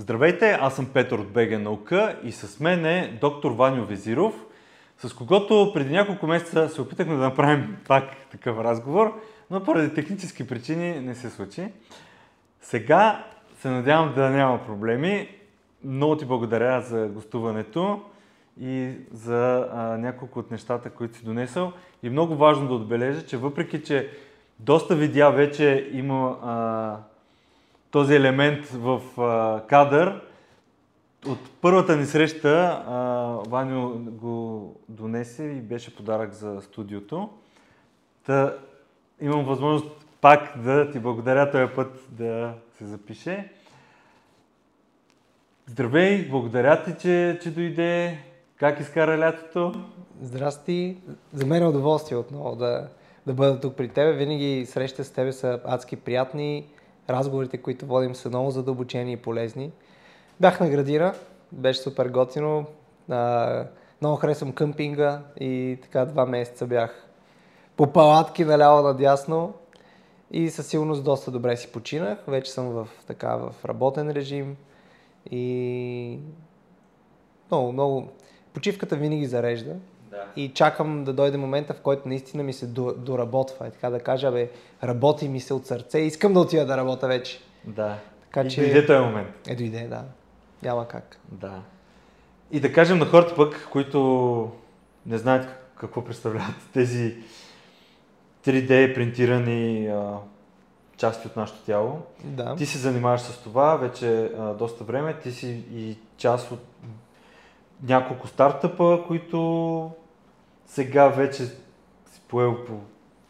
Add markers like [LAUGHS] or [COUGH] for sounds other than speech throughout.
Здравейте, аз съм Петър от БГ Наука и с мен е доктор Ваню Везиров, с когото преди няколко месеца се опитахме да направим пак такъв разговор, но поради технически причини не се случи. Сега се надявам да няма проблеми. Много ти благодаря за гостуването и за а, няколко от нещата, които си донесъл. И много важно да отбележа, че въпреки, че доста видеа вече има а, този елемент в а, кадър, от първата ни среща а, Ваню го донесе и беше подарък за студиото. Та имам възможност пак да ти благодаря този път да се запише. Здравей, благодаря ти, че, че дойде. Как изкара лятото? Здрасти. За мен е удоволствие отново да, да бъда тук при тебе. Винаги срещите с тебе са адски приятни. Разговорите, които водим са много задълбочени и полезни. Бях на градира, беше супер готино. А, много харесвам къмпинга и така два месеца бях по палатки наляво надясно и със сигурност доста добре си починах. Вече съм в, така, в работен режим и много, много... Почивката винаги зарежда. Да. И чакам да дойде момента, в който наистина ми се доработва. И така да кажа, бе, работи ми се от сърце. Искам да отида да работя вече. Да. Така, и че... дойде този момент. Е, дойде, да. Няма как. Да. И да кажем на хората пък, които не знаят какво представляват тези 3D принтирани а, части от нашето тяло. Да. Ти се занимаваш с това вече а, доста време. Ти си и част от няколко стартъпа, които сега вече си поел по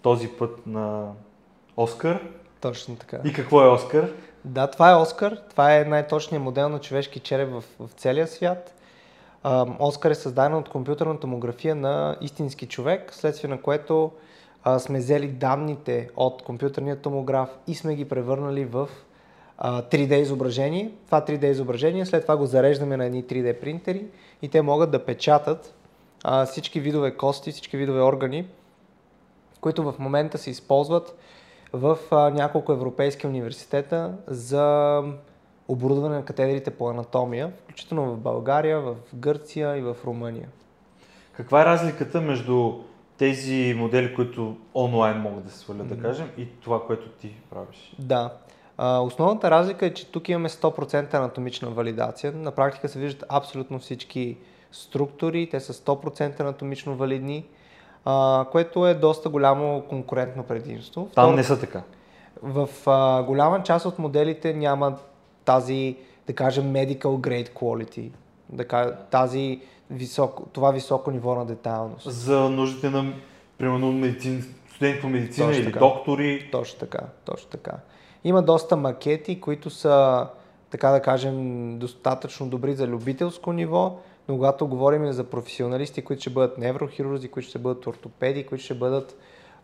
този път на Оскар. Точно така. И какво е Оскар? Да, това е Оскар. Това е най-точният модел на човешки череп в, в целия свят. А, Оскар е създаден от компютърна томография на истински човек, следствие на което а, сме взели данните от компютърния томограф и сме ги превърнали в а, 3D изображение. Това 3D изображение след това го зареждаме на едни 3D принтери и те могат да печатат а, всички видове кости, всички видове органи, които в момента се използват в а, няколко европейски университета за оборудване на катедрите по анатомия, включително в България, в Гърция и в Румъния. Каква е разликата между тези модели, които онлайн могат да се свалят, да кажем, и това, което ти правиш? Да. А, основната разлика е, че тук имаме 100% анатомична валидация. На практика се виждат абсолютно всички структури, те са 100% анатомично валидни, а, което е доста голямо конкурентно предимство. Там Второ- не са така. В а, голяма част от моделите няма тази, да кажем, medical grade quality, да тази високо, това високо ниво на детайлност. За нуждите на, примерно, медицин, студенти по медицина Точно или така. доктори. Точно така, точно така. Има доста макети, които са, така да кажем, достатъчно добри за любителско ниво, но когато говорим за професионалисти, които ще бъдат неврохирурзи, които ще бъдат ортопеди, които ще бъдат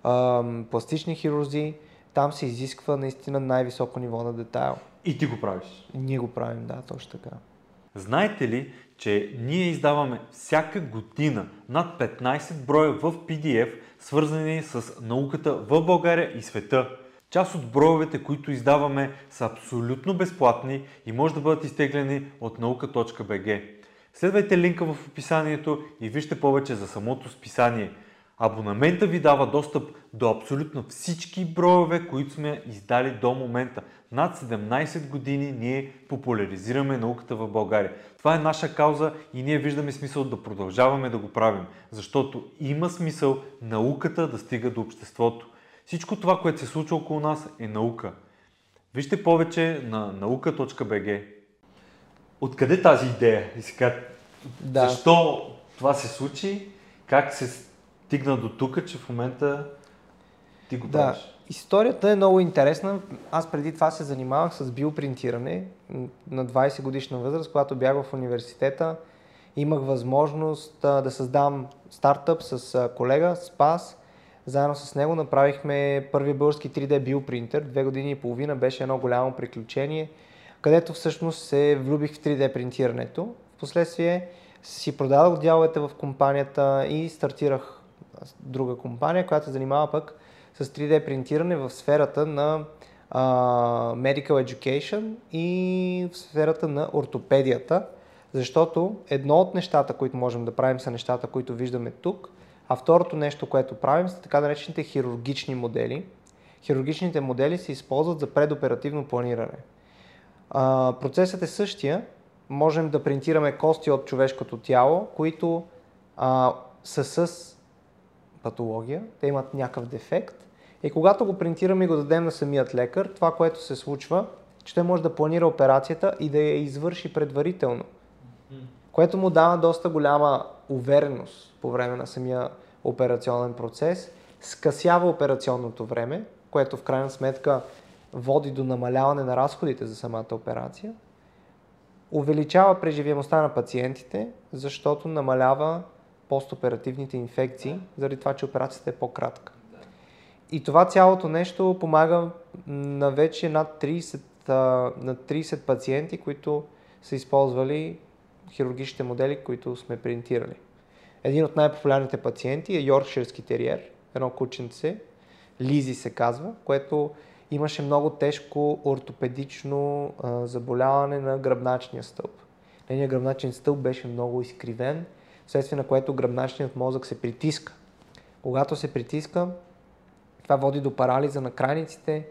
ам, пластични хирурзи, там се изисква наистина най-високо ниво на детайл. И ти го правиш. Ние го правим, да, точно така. Знаете ли, че ние издаваме всяка година над 15 броя в PDF, свързани с науката в България и света? Част от броевете, които издаваме, са абсолютно безплатни и може да бъдат изтеглени от nauka.bg. Следвайте линка в описанието и вижте повече за самото списание. Абонамента ви дава достъп до абсолютно всички броеве, които сме издали до момента. Над 17 години ние популяризираме науката в България. Това е наша кауза и ние виждаме смисъл да продължаваме да го правим, защото има смисъл науката да стига до обществото. Всичко това, което се случва около нас е наука. Вижте повече на nauka.bg. Откъде тази идея? И сега, Да. защо това се случи? Как се стигна до тук, че в момента ти го Да, правиш? историята е много интересна. Аз преди това се занимавах с биопринтиране на 20 годишна възраст, когато бях в университета. Имах възможност да създам стартъп с колега Спас. Заедно с него направихме първи български 3D биопринтер. Две години и половина беше едно голямо приключение, където всъщност се влюбих в 3D принтирането. Впоследствие си продадох дяловете в компанията и стартирах друга компания, която се занимава пък с 3D принтиране в сферата на medical education и в сферата на ортопедията, защото едно от нещата, които можем да правим са нещата, които виждаме тук, а второто нещо, което правим са така наречените хирургични модели. Хирургичните модели се използват за предоперативно планиране. А, процесът е същия. Можем да принтираме кости от човешкото тяло, които а, са с патология, те имат някакъв дефект и когато го принтираме и го дадем на самият лекар, това, което се случва, че той може да планира операцията и да я извърши предварително, което му дава доста голяма увереност по време на самия операционен процес, скъсява операционното време, което в крайна сметка води до намаляване на разходите за самата операция, увеличава преживемостта на пациентите, защото намалява постоперативните инфекции, заради това, че операцията е по-кратка. И това цялото нещо помага на вече над 30, на 30 пациенти, които са използвали хирургичните модели, които сме принтирали. Един от най-популярните пациенти е Йоркширски териер, едно кученце, Лизи се казва, което имаше много тежко ортопедично а, заболяване на гръбначния стълб. Нейният гръбначен стълб беше много изкривен, вследствие на което гръбначният мозък се притиска. Когато се притиска, това води до парализа на крайниците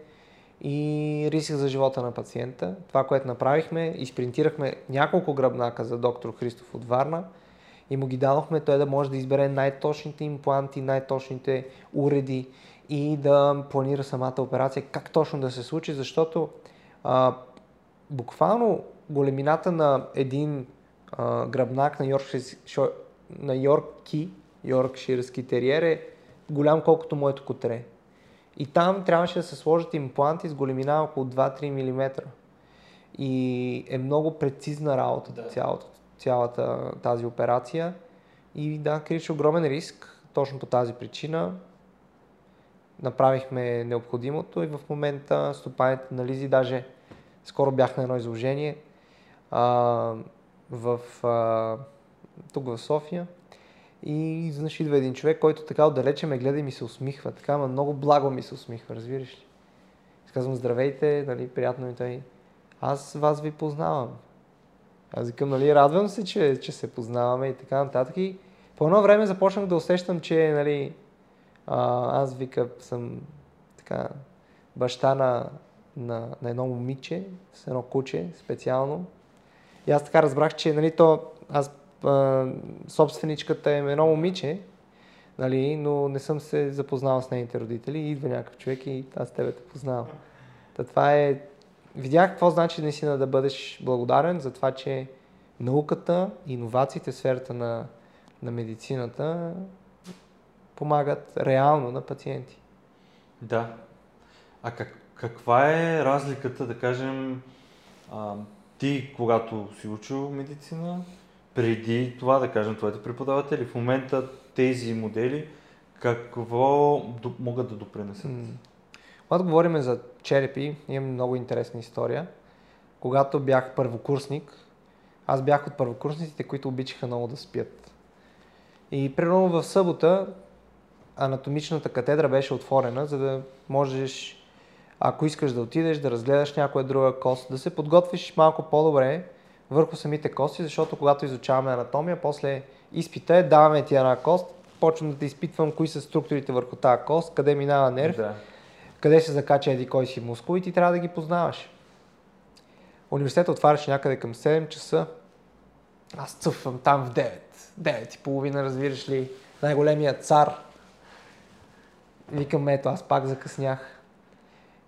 и риск за живота на пациента. Това, което направихме, изпринтирахме няколко гръбнака за доктор Христов от Варна и му ги дадохме той да може да избере най-точните импланти, най-точните уреди и да планира самата операция, как точно да се случи, защото а, буквално големината на един а, гръбнак на, Йоркшир, на Йорки, Йоркширски териер е голям колкото моето котре. И там трябваше да се сложат импланти с големина около 2-3 мм. И е много прецизна работа да. цялата, цялата тази операция. И да, криеше огромен риск, точно по тази причина. Направихме необходимото и в момента стопаните на Лизи даже скоро бях на едно изложение а, в, а, тук в София и изведнъж идва един човек, който така отдалече ме гледа и ми се усмихва. Така, ма много благо ми се усмихва, разбираш ли? Казвам, здравейте, нали, приятно ми той. Аз вас ви познавам. Аз викам, нали, радвам се, че, че се познаваме и така нататък. И по едно време започнах да усещам, че, нали, а, аз вика съм така баща на, на, на едно момиче, с едно куче специално. И аз така разбрах, че нали, то, аз а, собственичката е едно момиче, нали, но не съм се запознал с нейните родители. Идва някакъв човек и аз тебе те познавам. Та това е... Видях какво значи наистина да бъдеш благодарен за това, че науката, иновациите в сферата на, на медицината помагат реално на пациенти. Да. А как, каква е разликата, да кажем, а, ти, когато си учил медицина, преди това, да кажем, твоите преподаватели, в момента тези модели, какво могат да допринесат? Когато говорим за черепи, имам много интересна история. Когато бях първокурсник, аз бях от първокурсниците, които обичаха много да спят. И примерно в събота анатомичната катедра беше отворена, за да можеш, ако искаш да отидеш, да разгледаш някоя друга кост, да се подготвиш малко по-добре върху самите кости, защото когато изучаваме анатомия, после изпита е, даваме ти една кост, почвам да те изпитвам кои са структурите върху тази кост, къде минава нерв, да. Къде се закача еди кой си мускул и ти трябва да ги познаваш. Университетът отваряше някъде към 7 часа. Аз цъфвам там в 9. 9 и половина, разбираш ли, най-големия цар. Викам, ето, аз пак закъснях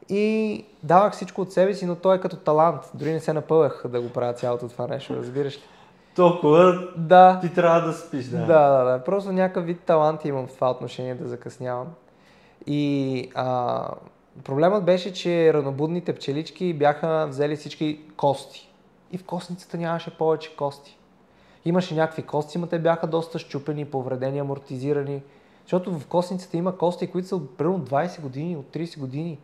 и давах всичко от себе си, но той е като талант. Дори не се напълах да го правя цялото това нещо, разбираш ли? Толкова да. ти трябва да спиш, да. Да, да, да. Просто някакъв вид талант имам в това отношение да закъснявам. И а, проблемът беше, че ранобудните пчелички бяха взели всички кости. И в костницата нямаше повече кости. Имаше някакви кости, но те бяха доста щупени, повредени, амортизирани. Защото в костницата има кости, които са от примерно 20 години, от 30 години.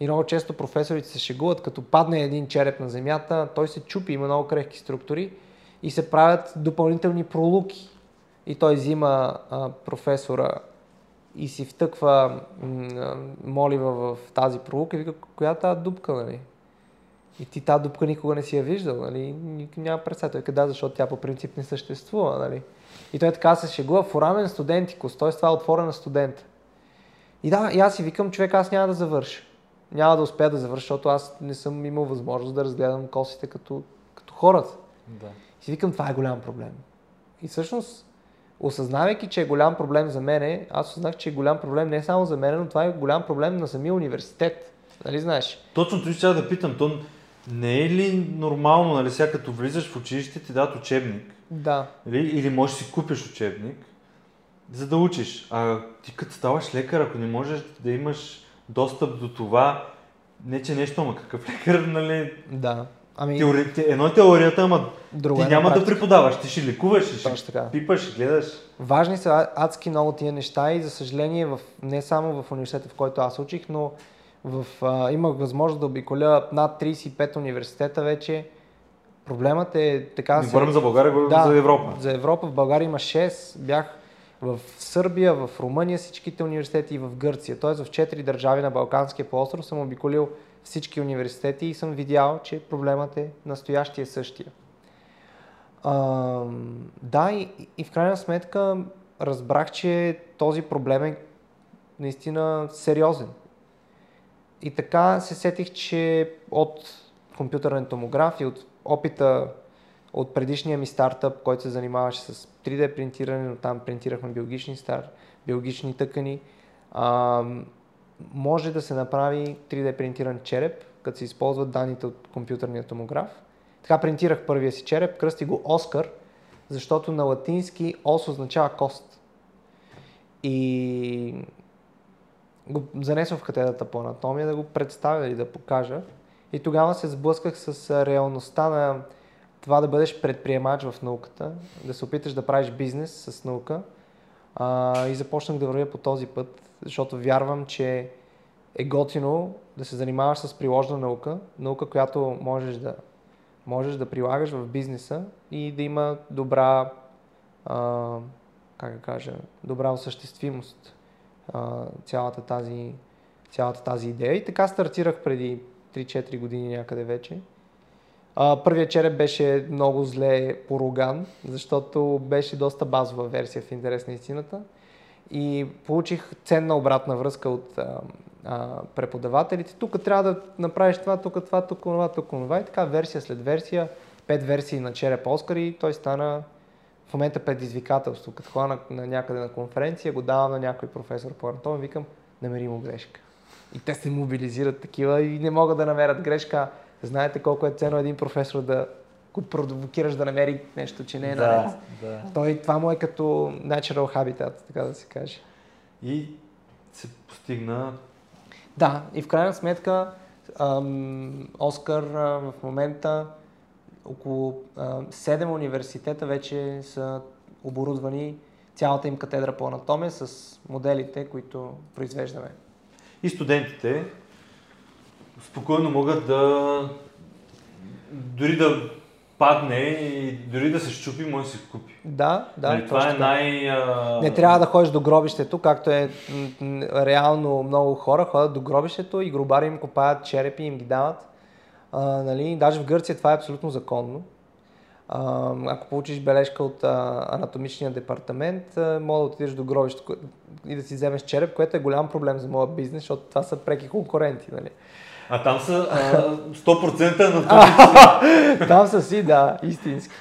И много често професорите се шегуват, като падне един череп на земята, той се чупи, има много крехки структури и се правят допълнителни пролуки. И той взима а, професора и си втъква молива в тази пролука и вика, коя е тази дупка, нали? И ти тази дупка никога не си я виждал, нали? Няма представа. Той да, защото тя по принцип не съществува, нали? И той така се шегува, форамен студентикус, т.е. това е отворена студент. И да, и аз си викам, човек, аз няма да завърша. Няма да успея да завърша, защото аз не съм имал възможност да разгледам косите като, като хората. Да. И си викам, това е голям проблем. И всъщност, осъзнавайки, че е голям проблем за мене, аз осъзнах, че е голям проблем не само за мен, но това е голям проблем на самия университет. Нали знаеш? Точно това ще да питам. То не е ли нормално, нали, сега като влизаш в училище, ти дадат учебник, Да. нали, или можеш да си купиш учебник, за да учиш. А ти като ставаш лекар, ако не можеш да имаш достъп до това, не че нещо, ама какъв [LAUGHS] лекар, нали, Да. Ами, теори... те- едно е теорията, ама друго ти е няма да преподаваш, ти ще лекуваш, ще Точно така. пипаш, гледаш. Важни са адски много тия неща и за съжаление в, не само в университета, в който аз учих, но в, а, имах възможност да обиколя над 35 университета вече. Проблемът е така Не говорим за България, говорим Да, за Европа. За Европа в България има 6. Бях в Сърбия, в Румъния всичките университети и в Гърция. Тоест в 4 държави на Балканския полуостров съм обиколил всички университети и съм видял, че проблемът е настоящия същия. А, да, и, и в крайна сметка разбрах, че този проблем е наистина сериозен. И така се сетих, че от компютърен томограф от опита от предишния ми стартъп, който се занимаваше с 3D принтиране, но там принтирахме биологични, стар, биологични тъкани, а, може да се направи 3D принтиран череп, като се използват данните от компютърния томограф. Така принтирах първия си череп, кръсти го Оскар, защото на латински ос означава кост. И го занесох в катедрата по анатомия да го представя или да покажа. И тогава се сблъсках с реалността на това да бъдеш предприемач в науката, да се опиташ да правиш бизнес с наука. А, и започнах да вървя по този път, защото вярвам, че е готино да се занимаваш с приложна наука, наука, която можеш да, можеш да прилагаш в бизнеса и да има добра, а, как да кажа, добра осъществимост а, цялата, тази, цялата тази идея. И така стартирах преди 3-4 години някъде вече. Първият череп беше много зле поруган, защото беше доста базова версия в интерес на истината. И получих ценна обратна връзка от а, а, преподавателите. Тук трябва да направиш това, тук това, тук това, тук това. И така версия след версия, пет версии на череп Оскар и той стана в момента предизвикателство. Като ходя на, на някъде на конференция, го давам на някой професор по анатомия, викам, намери му грешка. И те се мобилизират такива и не могат да намерят грешка. Знаете колко е ценно един професор да го провокираш да намери нещо, че не е наред. да. Той, това му е като natural habitat, така да се каже. И се постигна Да, и в крайна сметка ам, Оскар а, в момента около а, 7 университета вече са оборудвани цялата им катедра по анатомия с моделите, които произвеждаме. и студентите спокойно могат да дори да падне и дори да се щупи, може да се купи. Да, да. нали, това е най... А... Не трябва да ходиш до гробището, както е реално много хора ходят до гробището и гробари им копаят черепи и им ги дават. А, нали, даже в Гърция това е абсолютно законно. А, ако получиш бележка от а, анатомичния департамент, а, мога да отидеш до гробището кое- и да си вземеш череп, което е голям проблем за моя бизнес, защото това са преки конкуренти. Нали. А там са а, 100% на това. [LAUGHS] Там са си, да, истински.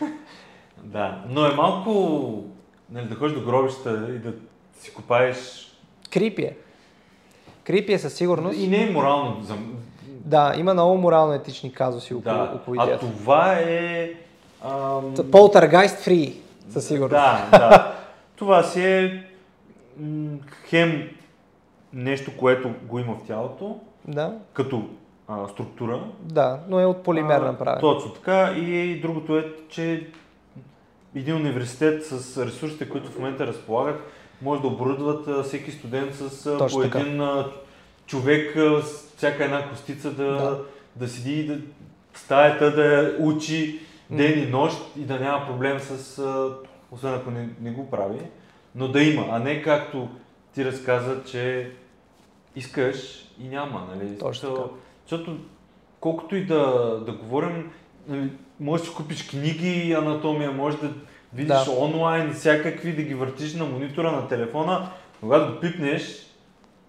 да, но е малко нали, да ходиш до гробища и да си копаеш. Крипи е. Крипи е със сигурност. И не е морално. За... Да, има много морално-етични казуси около, Да. около А идеята. това е... Ам... Полтергайст фри, със сигурност. Да, [LAUGHS] да. Това си е м, хем нещо, което го има в тялото, Да, като а, структура. да, но е от полимер направен. Точно така. И другото е, че един университет с ресурсите, които в момента разполагат, може да оборудват всеки студент с Точно по така. един а, човек с всяка една костица да, Да. да. седи и да стаята да учи ден и нощ и да няма проблем с, освен ако не, не го прави, но да има, а не както ти разказа, че искаш и няма, нали? Точно така. Защото колкото и да, да говорим, нали, можеш да купиш книги, анатомия, можеш да видиш Да. онлайн всякакви, да ги въртиш на монитора на телефона, когато го пипнеш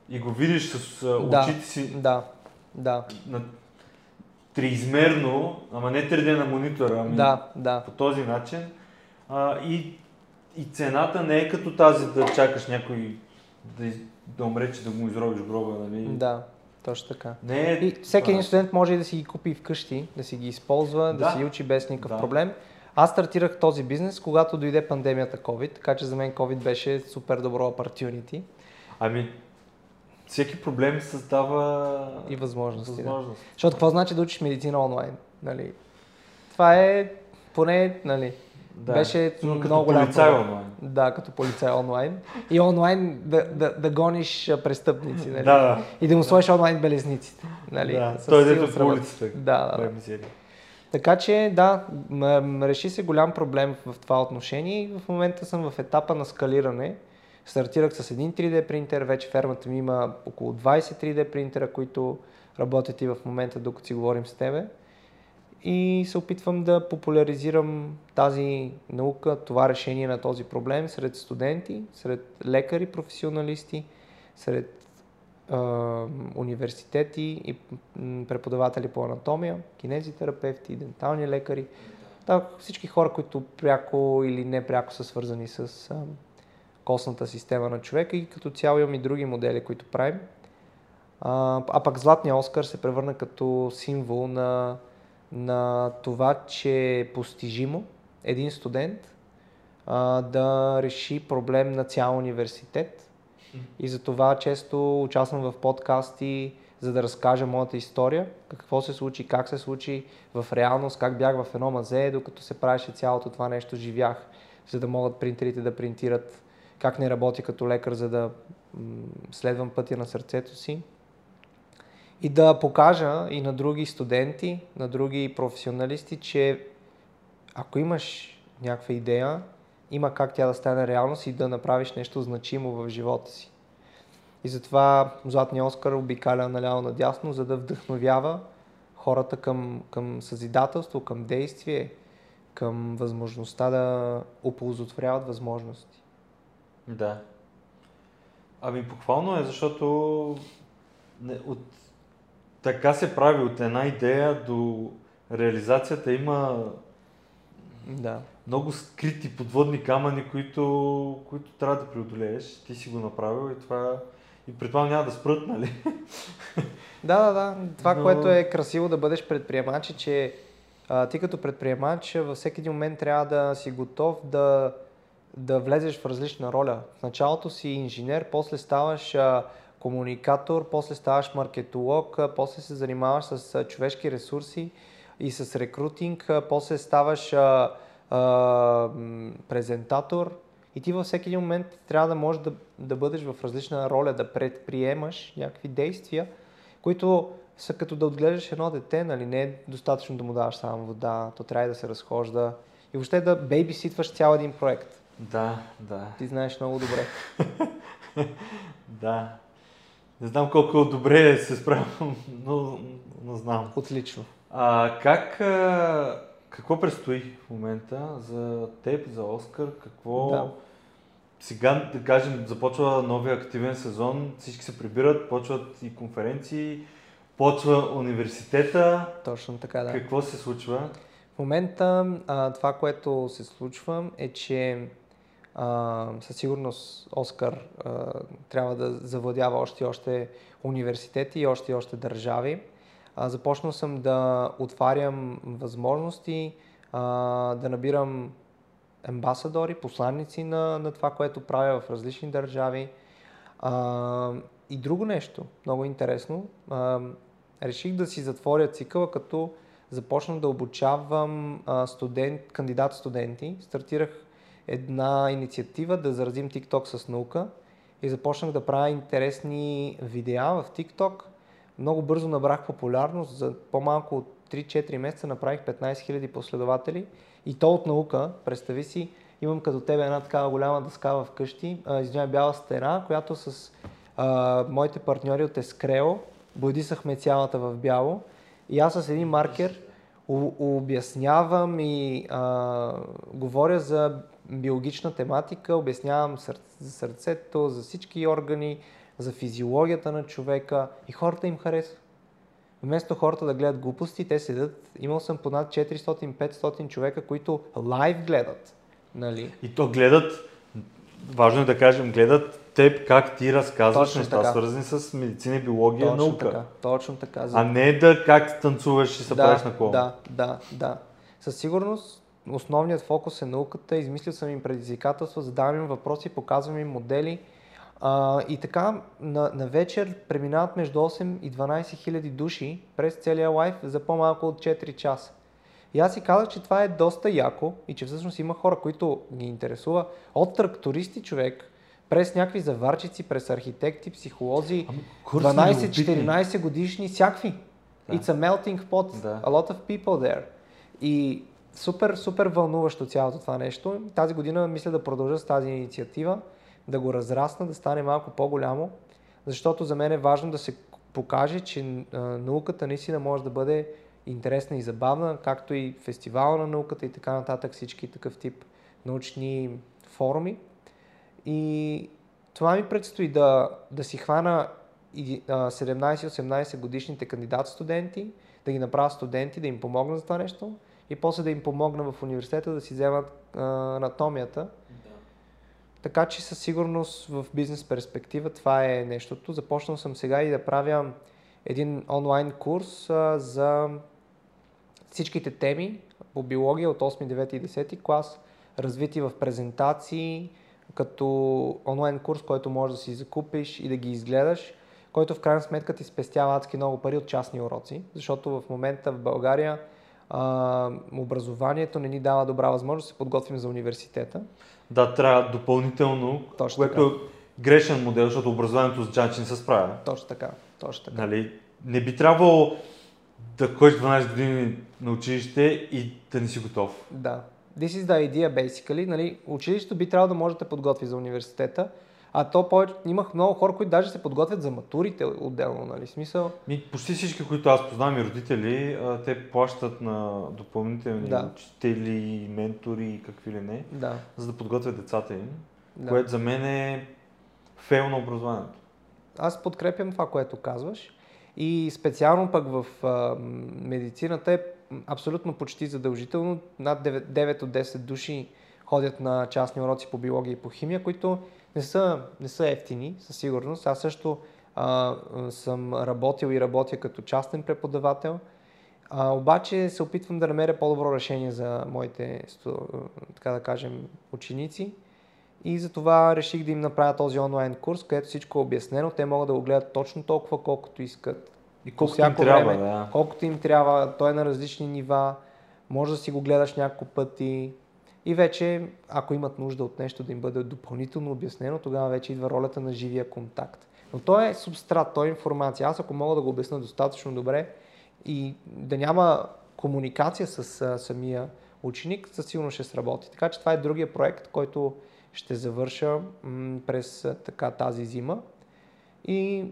и го видиш с Да. очите си Да, да, на триизмерно, ама не 3D на монитора, ами да, да. по този начин. А, и, и цената не е като тази да чакаш някой да, да умре, че да му изробиш гроба, нали? Да, точно така. Не е И всеки един студент може и да си ги купи вкъщи, да си ги използва, да, Да. си учи без никакъв Да. проблем. Аз стартирах този бизнес, когато дойде пандемията COVID, така че за мен COVID беше супер добро opportunity Ами, всеки проблем създава и възможности. Да. възможност. Защото какво значи да учиш медицина онлайн? Нали? Това е поне, нали, Да. беше Но като много голям полицай проблем. онлайн. Да, като полицай онлайн. И онлайн да, да, да гониш престъпници, нали? Да, И да му сложиш онлайн белезниците. Нали? да. С Той дето по улицата. Да, да, да. Така че да, реши се голям проблем в това отношение и в момента съм в етапа на скалиране. Стартирах с един 3D принтер, вече фермата ми има около 20 3D принтера, които работят и в момента, докато си говорим с тебе. И се опитвам да популяризирам тази наука, това решение на този проблем сред студенти, сред лекари, професионалисти, сред а, университети и преподаватели по анатомия, кинезитерапевти, дентални лекари. Да, всички хора, които пряко или непряко са свързани с а, костната система на човека и като цяло имам и други модели, които правим. А, а пък Златния Оскар се превърна като символ на, на това, че е постижимо един студент а, да реши проблем на цял университет. И затова често участвам в подкасти, за да разкажа моята история, какво се случи, как се случи в реалност, как бях в едно мазе, докато се правеше цялото това нещо, живях, за да могат принтерите да принтират, как не работя като лекар, за да следвам пътя на сърцето си. И да покажа и на други студенти, на други професионалисти, че ако имаш някаква идея, има как тя да стане реалност и да направиш нещо значимо в живота си. И затова Златния Оскар обикаля наляво надясно, за да вдъхновява хората към, към съзидателство, към действие, към възможността да оползотворяват възможности. Да. Ами похвално е, защото не, от, така се прави от една идея до реализацията има Да. много скрити подводни камъни, които, които трябва да преодолееш. Ти си го направил и това и предполагам няма да спрат, нали? [LAUGHS] Да, да, да. Това, Но- което е красиво да бъдеш предприемач е, че а, ти като предприемач във всеки един момент трябва да си готов да, да влезеш в различна роля. В началото си инженер, после ставаш а, комуникатор, после ставаш маркетолог, а, после се занимаваш с а, човешки ресурси и с рекрутинг, а, после ставаш а, а, презентатор. И ти във всеки един момент трябва да можеш да, да бъдеш в различна роля, да предприемаш някакви действия, които са като да отглеждаш едно дете, нали? Не е достатъчно да му даваш само вода, то трябва да се разхожда. И въобще да бейбиситваш цял един проект. Да, да, Ти знаеш много добре. [LAUGHS] да. Не знам колко добре се справям, но, но знам. Отлично. А как, а, какво предстои в момента за теб, за Оскар? Какво... Да. Сега, да кажем, започва новия активен сезон, всички се прибират, почват и конференции, почва университета. Точно така, да. Какво се случва? В момента а, това, което се случва е, че със сигурност Оскар трябва да завладява още и още университети и още и още държави. Започнал съм да отварям възможности, да набирам амбасадори, посланници на, на това, което правя в различни държави. И друго нещо, много интересно, реших да си затворя цикъла, като започнах да обучавам студент, кандидат-студенти. Стартирах една инициатива да заразим TikTok с наука. И започнах да правя интересни видеа в TikTok. Много бързо набрах популярност, за по-малко от 3-4 месеца направих 15 000 последователи. И то от наука, представи си, имам като тебе една такава голяма дъска вкъщи, извиня, бяла стена, която с а, моите партньори от Ескрео бодисахме цялата в бяло. И аз с един маркер обяснявам и а, говоря за биологична тематика, обяснявам за сърцето, за всички органи, за физиологията на човека и хората им харесват. Вместо хората да гледат глупости, те седят. Имал съм понад 400-500 човека, които лайв гледат. Нали? И то гледат, важно е да кажем, гледат теб как ти разказваш точно неща, така. свързани с медицина, биология, точно наука. Така, точно така. За... А не да как танцуваш и се да, правиш на коло. Да, да, да. Със сигурност основният фокус е науката. Измислил съм им предизвикателства, задавам им въпроси, показвам им модели. А, и така, на, на вечер преминават между 8 и 12 хиляди души през целия лайф за по-малко от 4 часа. И аз си казах, че това е доста яко и че всъщност има хора, които ги интересува от трактористи човек, през някакви заварчици, през архитекти, психолози, 12-14 годишни, всякакви. Да. It's a melting pot, да. a lot of people there. И супер, супер вълнуващо цялото това нещо. Тази година мисля да продължа с тази инициатива, да го разрасна, да стане малко по-голямо, защото за мен е важно да се покаже, че а, науката наистина може да бъде интересна и забавна, както и фестивал на науката и така нататък, всички такъв тип научни форуми. И това ми предстои да, да си хвана 17-18 годишните кандидат студенти, да ги направя студенти, да им помогна за това нещо и после да им помогна в университета да си вземат а, анатомията. Да. Така че със сигурност в бизнес перспектива това е нещото. Започнал съм сега и да правя един онлайн курс а, за всичките теми по биология от 8, 9 и 10 клас, развити в презентации, като онлайн курс, който можеш да си закупиш и да ги изгледаш, който в крайна сметка ти спестява адски много пари от частни уроци, защото в момента в България а, образованието не ни дава добра възможност да се подготвим за университета. Да, трябва допълнително, точно което така. е грешен модел, защото образованието с джанчи не се справя. Точно така, точно така. Нали, не би трябвало да ходиш 12 години на училище и да не си готов. Да. This is the idea basically. Нали, училището би трябвало да може да подготви за университета, а то повече, имах много хора, които даже се подготвят за матурите отделно, нали? Смисъл. Ми, почти всички, които аз познавам и родители, те плащат на допълнителни да. учители, ментори и какви ли не, да. за да подготвят децата им, да. което за мен е фейл на образованието. Аз подкрепям това, което казваш. И специално пък в а, медицината е абсолютно почти задължително. Над 9, 9 от 10 души ходят на частни уроци по биология и по химия, които не са, не са ефтини, със сигурност. Аз също а, съм работил и работя като частен преподавател. А, обаче се опитвам да намеря по-добро решение за моите, така да кажем, ученици. И затова реших да им направя този онлайн курс, където всичко е обяснено. Те могат да го гледат точно толкова, колкото искат. И колкото им трябва, време, да. Колкото им трябва, той е на различни нива. Може да си го гледаш няколко пъти. И вече, ако имат нужда от нещо да им бъде допълнително обяснено, тогава вече идва ролята на живия контакт. Но той е субстрат, той е информация. Аз ако мога да го обясна достатъчно добре и да няма комуникация с а, самия ученик, със сигурност ще сработи. Така че това е другия проект, който ще завърша м- през така тази зима. И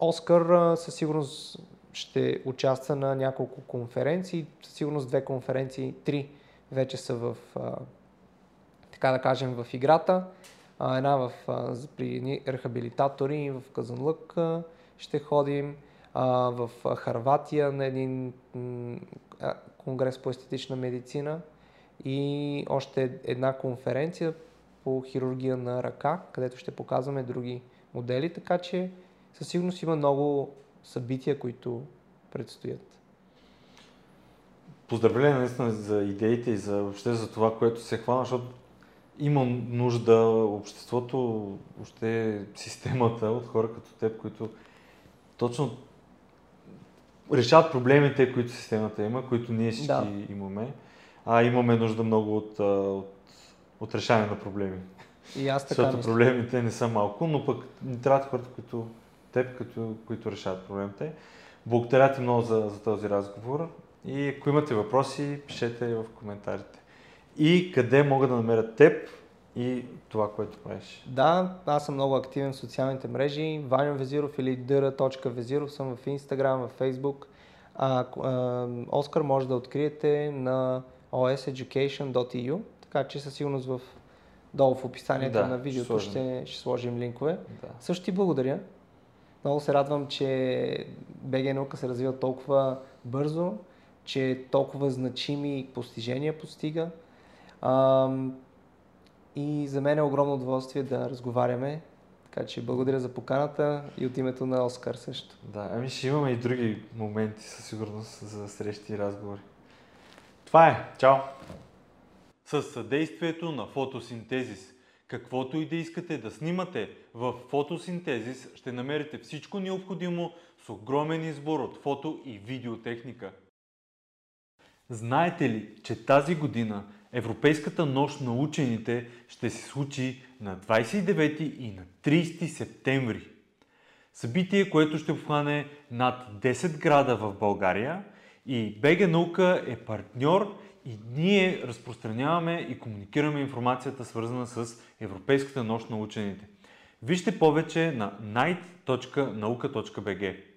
Оскар със сигурност ще участва на няколко конференции, със сигурност две конференции, три вече са в, така да кажем, в играта. Една в, при рехабилитатори в Казанлък ще ходим, в Харватия на един конгрес по естетична медицина и още една конференция по хирургия на ръка, където ще показваме други модели, така че със сигурност има много събития, които предстоят. Поздравления наистина за идеите и за въобще за това, което се хвана, защото има нужда обществото, въобще системата от хора като теб, които точно решават проблемите, които системата има, които ние всички да. имаме. А имаме нужда много от, от, от решаване на проблеми. И аз така Защото проблемите не са малко, но пък ни трябват хората, които теб, като, които решават проблемите. Благодаря ти много за, за този разговор и ако имате въпроси, пишете в коментарите. И къде могат да намерят теб и това, което правиш. Да, аз съм много активен в социалните мрежи. Ваня Везиров или dr.vezirov съм в Instagram, в Facebook. А, а, Оскар може да откриете на oseducation.eu, така че със сигурност в долу в описанието Да, на видеото ще ще, ще сложим линкове. Да. Също ти благодаря. Много се радвам, че БГ наука се развива толкова бързо, че толкова значими постижения постига. И за мен е огромно удоволствие да разговаряме. Така че благодаря за поканата и от името на Оскар също. Да, ами ще имаме и други моменти със сигурност за срещи и разговори. Това е. Чао! С съдействието на фотосинтезис. Каквото и да искате да снимате в фотосинтезис, ще намерите всичко необходимо с огромен избор от фото и видеотехника. Знаете ли, че тази година Европейската нощ на учените ще се случи на 29 и на 30 септември? Събитие, което ще обхване над 10 града в България и БГ Наука е партньор и ние разпространяваме и комуникираме информацията свързана с Европейската нощ на учените. Вижте повече на night.nauka.bg